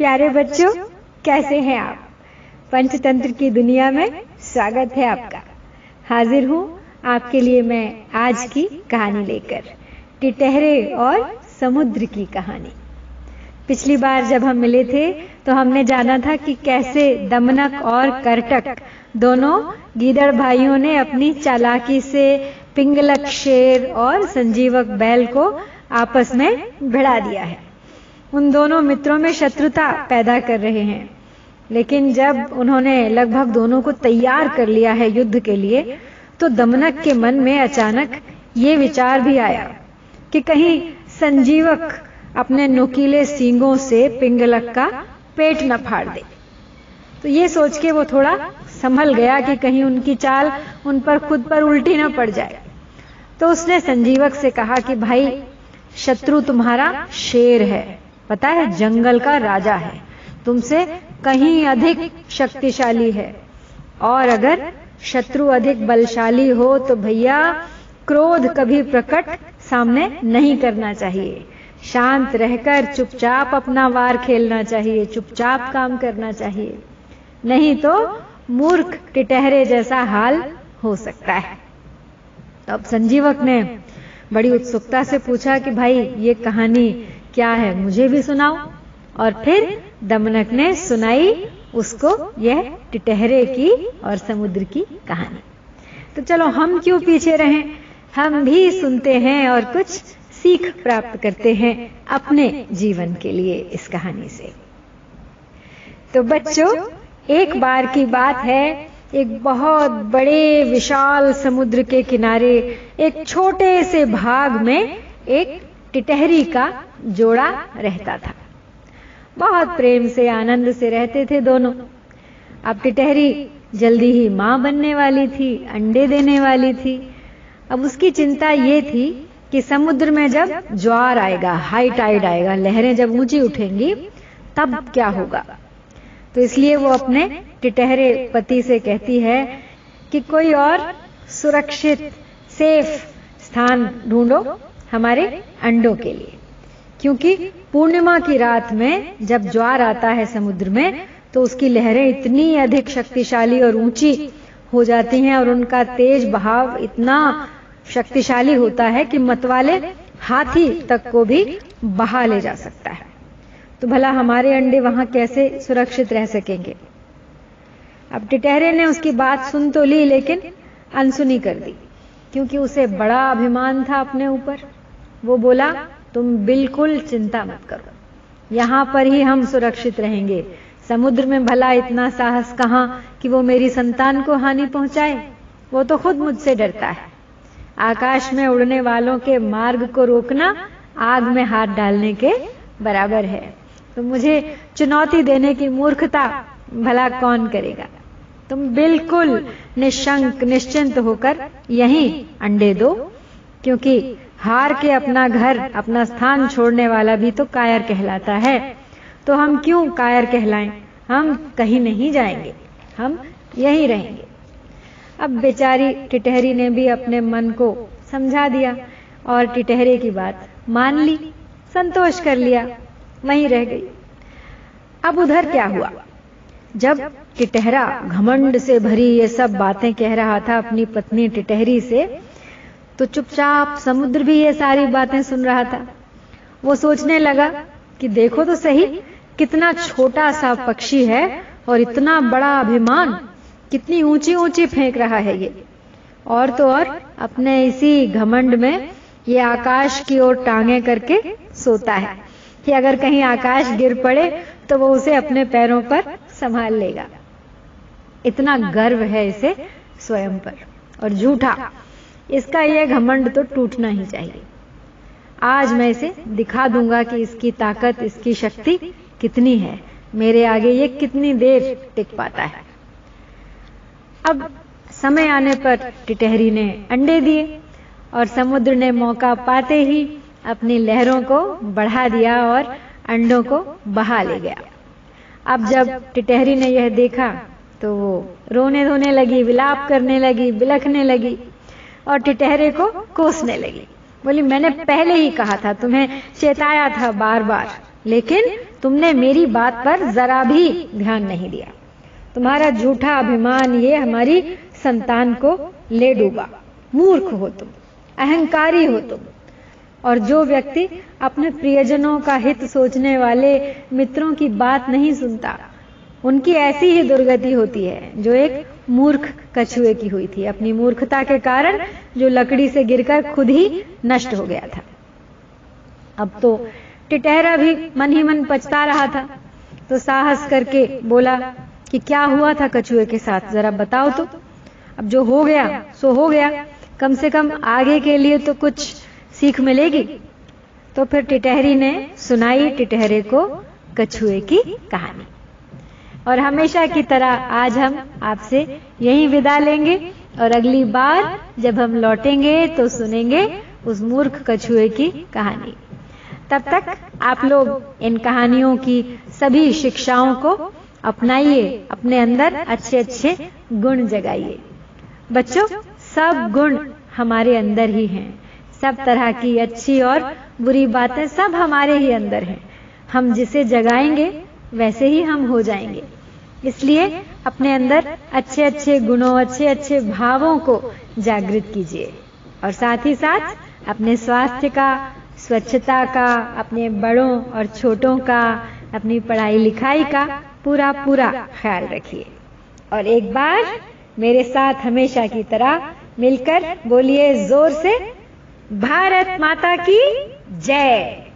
प्यारे बच्चों, कैसे हैं आप? पंचतंत्र की दुनिया में स्वागत है आपका। हाजिर हूँ आपके लिए मैं आज की कहानी लेकर टिटहरे और समुद्र की कहानी। पिछली बार जब हम मिले थे तो हमने जाना था कि कैसे दमनक और करटक दोनों गीदड़ भाइयों ने अपनी चालाकी से पिंगलक शेर और संजीवक बैल को आपस में भिड़ा दिया है। उन दोनों मित्रों में शत्रुता पैदा कर रहे हैं। लेकिन जब उन्होंने लगभग दोनों को तैयार कर लिया है युद्ध के लिए तो दमनक के मन में अचानक ये विचार भी आया कि कहीं संजीवक अपने नुकीले सींगों से पिंगलक का पेट न फाड़ दे। तो ये सोच के वो थोड़ा संभल गया कि कहीं उनकी चाल उन पर खुद पर उल्टी न पड़ जाए। तो उसने संजीवक से कहा कि, भाई, शत्रु तुम्हारा शेर है। पता है, जंगल का राजा है। तुमसे कहीं अधिक शक्तिशाली है। और अगर शत्रु अधिक बलशाली हो तो भैया, क्रोध कभी प्रकट सामने नहीं करना चाहिए। शांत रहकर चुपचाप अपना वार खेलना चाहिए, चुपचाप काम करना चाहिए। नहीं तो मूर्ख टिटहरे जैसा हाल हो सकता है। अब संजीवक ने बड़ी उत्सुकता से पूछा कि भाई, ये कहानी क्या है मुझे भी सुनाओ। और फिर दमनक ने सुनाई उसको यह टिटहरे की और समुद्र की कहानी। तो चलो हम क्यों पीछे रहें? हम भी सुनते हैं और कुछ सीख प्राप्त करते हैं अपने जीवन के लिए इस कहानी से। तो बच्चों, एक बार की बात है, एक बहुत बड़े विशाल समुद्र के किनारे, एक छोटे से भाग में एक टिटहरी का जोड़ा रहता था। बहुत प्रेम से, आनंद से रहते थे दोनों। अब टिटहरी जल्दी ही माँ बनने वाली थी, अंडे देने वाली थी। अब उसकी चिंता ये थी कि समुद्र में जब ज्वार आएगा हाई टाइड आएगा, लहरें जब ऊँची उठेंगी, तब क्या होगा? तो इसलिए वो अपने टिटहरे पति से कहती है कि कोई और सुरक्षित सेफ़ स्थान ढूंढो। हमारे अंडों के लिए। क्योंकि पूर्णिमा की रात में जब ज्वार आता है समुद्र में तो उसकी लहरें इतनी अधिक शक्तिशाली और ऊँची हो जाती हैं और उनका तेज बहाव इतना शक्तिशाली होता है कि मतवाले हाथी तक को भी बहा ले जा सकता है। तो भला हमारे अंडे वहाँ कैसे सुरक्षित रह सकेंगे? अब टिटहरे ने उसकी बात सुन तो ली लेकिन अनसुनी कर दी। क्योंकि उसे बड़ा अभिमान था अपने ऊपर। वो बोला, तुम बिल्कुल चिंता मत करो। यहाँ पर ही हम सुरक्षित रहेंगे। समुद्र में भला इतना साहस कहाँ कि वो मेरी संतान को हानि पहुँचाए? वो तो खुद मुझसे डरता है। आकाश में उड़ने वालों के मार्ग को रोकना आग में हाथ डालने के बराबर है। तो मुझे चुनौती देने की मूर्खता भला कौन करेगा? तुम बिल्कुल निशंक, निश्चिंत होकर यहीं अंडे दो, क्योंकि हार के अपना घर, अपना स्थान छोड़ने वाला भी तो कायर कहलाता है। तो हम क्यों कायर कहलाएँ? हम कहीं नहीं जाएँगे। हम यहीं रहेंगे। अब बेचारी टिटहरी ने भी अपने मन को समझा दिया और टिटहरे की बात मान ली, संतोष कर लिया, वहीं रह गई। अब उधर क्या हुआ? जब टिटहरा घमंड से भरी ये सब बातें कह रहा था अपनी पत्नी टिटहरी से तो चुपचाप समुद्र भी ये सारी बातें सुन रहा था। वो सोचने लगा कि देखो तो सही, कितना छोटा सा पक्षी है और इतना बड़ा अभिमान, कितनी ऊँची ऊँची फेंक रहा है ये। और तो और, अपने इसी घमंड में ये आकाश की ओर टांगे करके सोता है कि अगर कहीं आकाश गिर पड़े तो वो उसे अपने पैरों पर संभाल लेगा। इतना गर्व है इसे स्वयं पर। और झूठा इसका यह घमंड तो टूटना ही चाहिए। आज मैं इसे दिखा दूँगा कि इसकी ताकत, इसकी शक्ति कितनी है। मेरे आगे ये कितनी देर टिक पाता है। अब समय आने पर टिटहरी ने अंडे दिए और समुद्र ने मौका पाते ही अपनी लहरों को बढ़ा दिया और अंडों को बहा ले गया। अब जब टिटहरी ने यह देखा तो वो रोने धोने लगी, विलाप करने लगी, बिलखने लगी। और टिटहरे को कोसने लगी। बोली, मैंने पहले ही कहा था, तुम्हें चेताया था बार बार लेकिन तुमने मेरी बात पर जरा भी ध्यान नहीं दिया। तुम्हारा झूठा अभिमान ये हमारी संतान को ले डूबा। मूर्ख हो तुम, अहंकारी हो तुम, और जो व्यक्ति अपने प्रियजनों का हित सोचने वाले मित्रों की बात नहीं सुनता, उनकी ऐसी ही दुर्गति होती है, जो एक मूर्ख कछुए की हुई थी। अपनी मूर्खता के कारण जो लकड़ी से गिरकर खुद ही नष्ट हो गया था। अब तो टिटहरा भी मन ही मन पछता रहा था। तो साहस करके बोला कि क्या हुआ था कछुए के साथ? जरा बताओ तो। अब जो हो गया, सो हो गया। कम से कम आगे के लिए तो कुछ सीख मिलेगी। तो फिर टिटहरी ने सुनाई टिटहरे को कछुए की कहानी। और हमेशा की तरह आज हम आपसे यही विदा लेंगे और अगली बार जब हम लौटेंगे तो सुनेंगे उस मूर्ख कछुए की कहानी। तब तक आप लोग इन कहानियों की सभी शिक्षाओं को अपनाइए, अपने अंदर अच्छे अच्छे गुण जगाइए। बच्चों, सब गुण हमारे अंदर ही हैं। सब तरह की अच्छी और बुरी बातें सब हमारे ही अंदर हैं। हम जिसे जगाएँगे, वैसे ही हम हो जाएँगे। इसलिए अपने अंदर अच्छे अच्छे गुणों, अच्छे अच्छे भावों को जागृत कीजिए। और साथ ही साथ अपने स्वास्थ्य का, स्वच्छता का, अपने बड़ों और छोटों का, अपनी पढ़ाई लिखाई का पूरा पूरा ख्याल रखिए। और एक बार मेरे साथ हमेशा की तरह मिलकर बोलिए ज़ोर से, भारत माता की जय।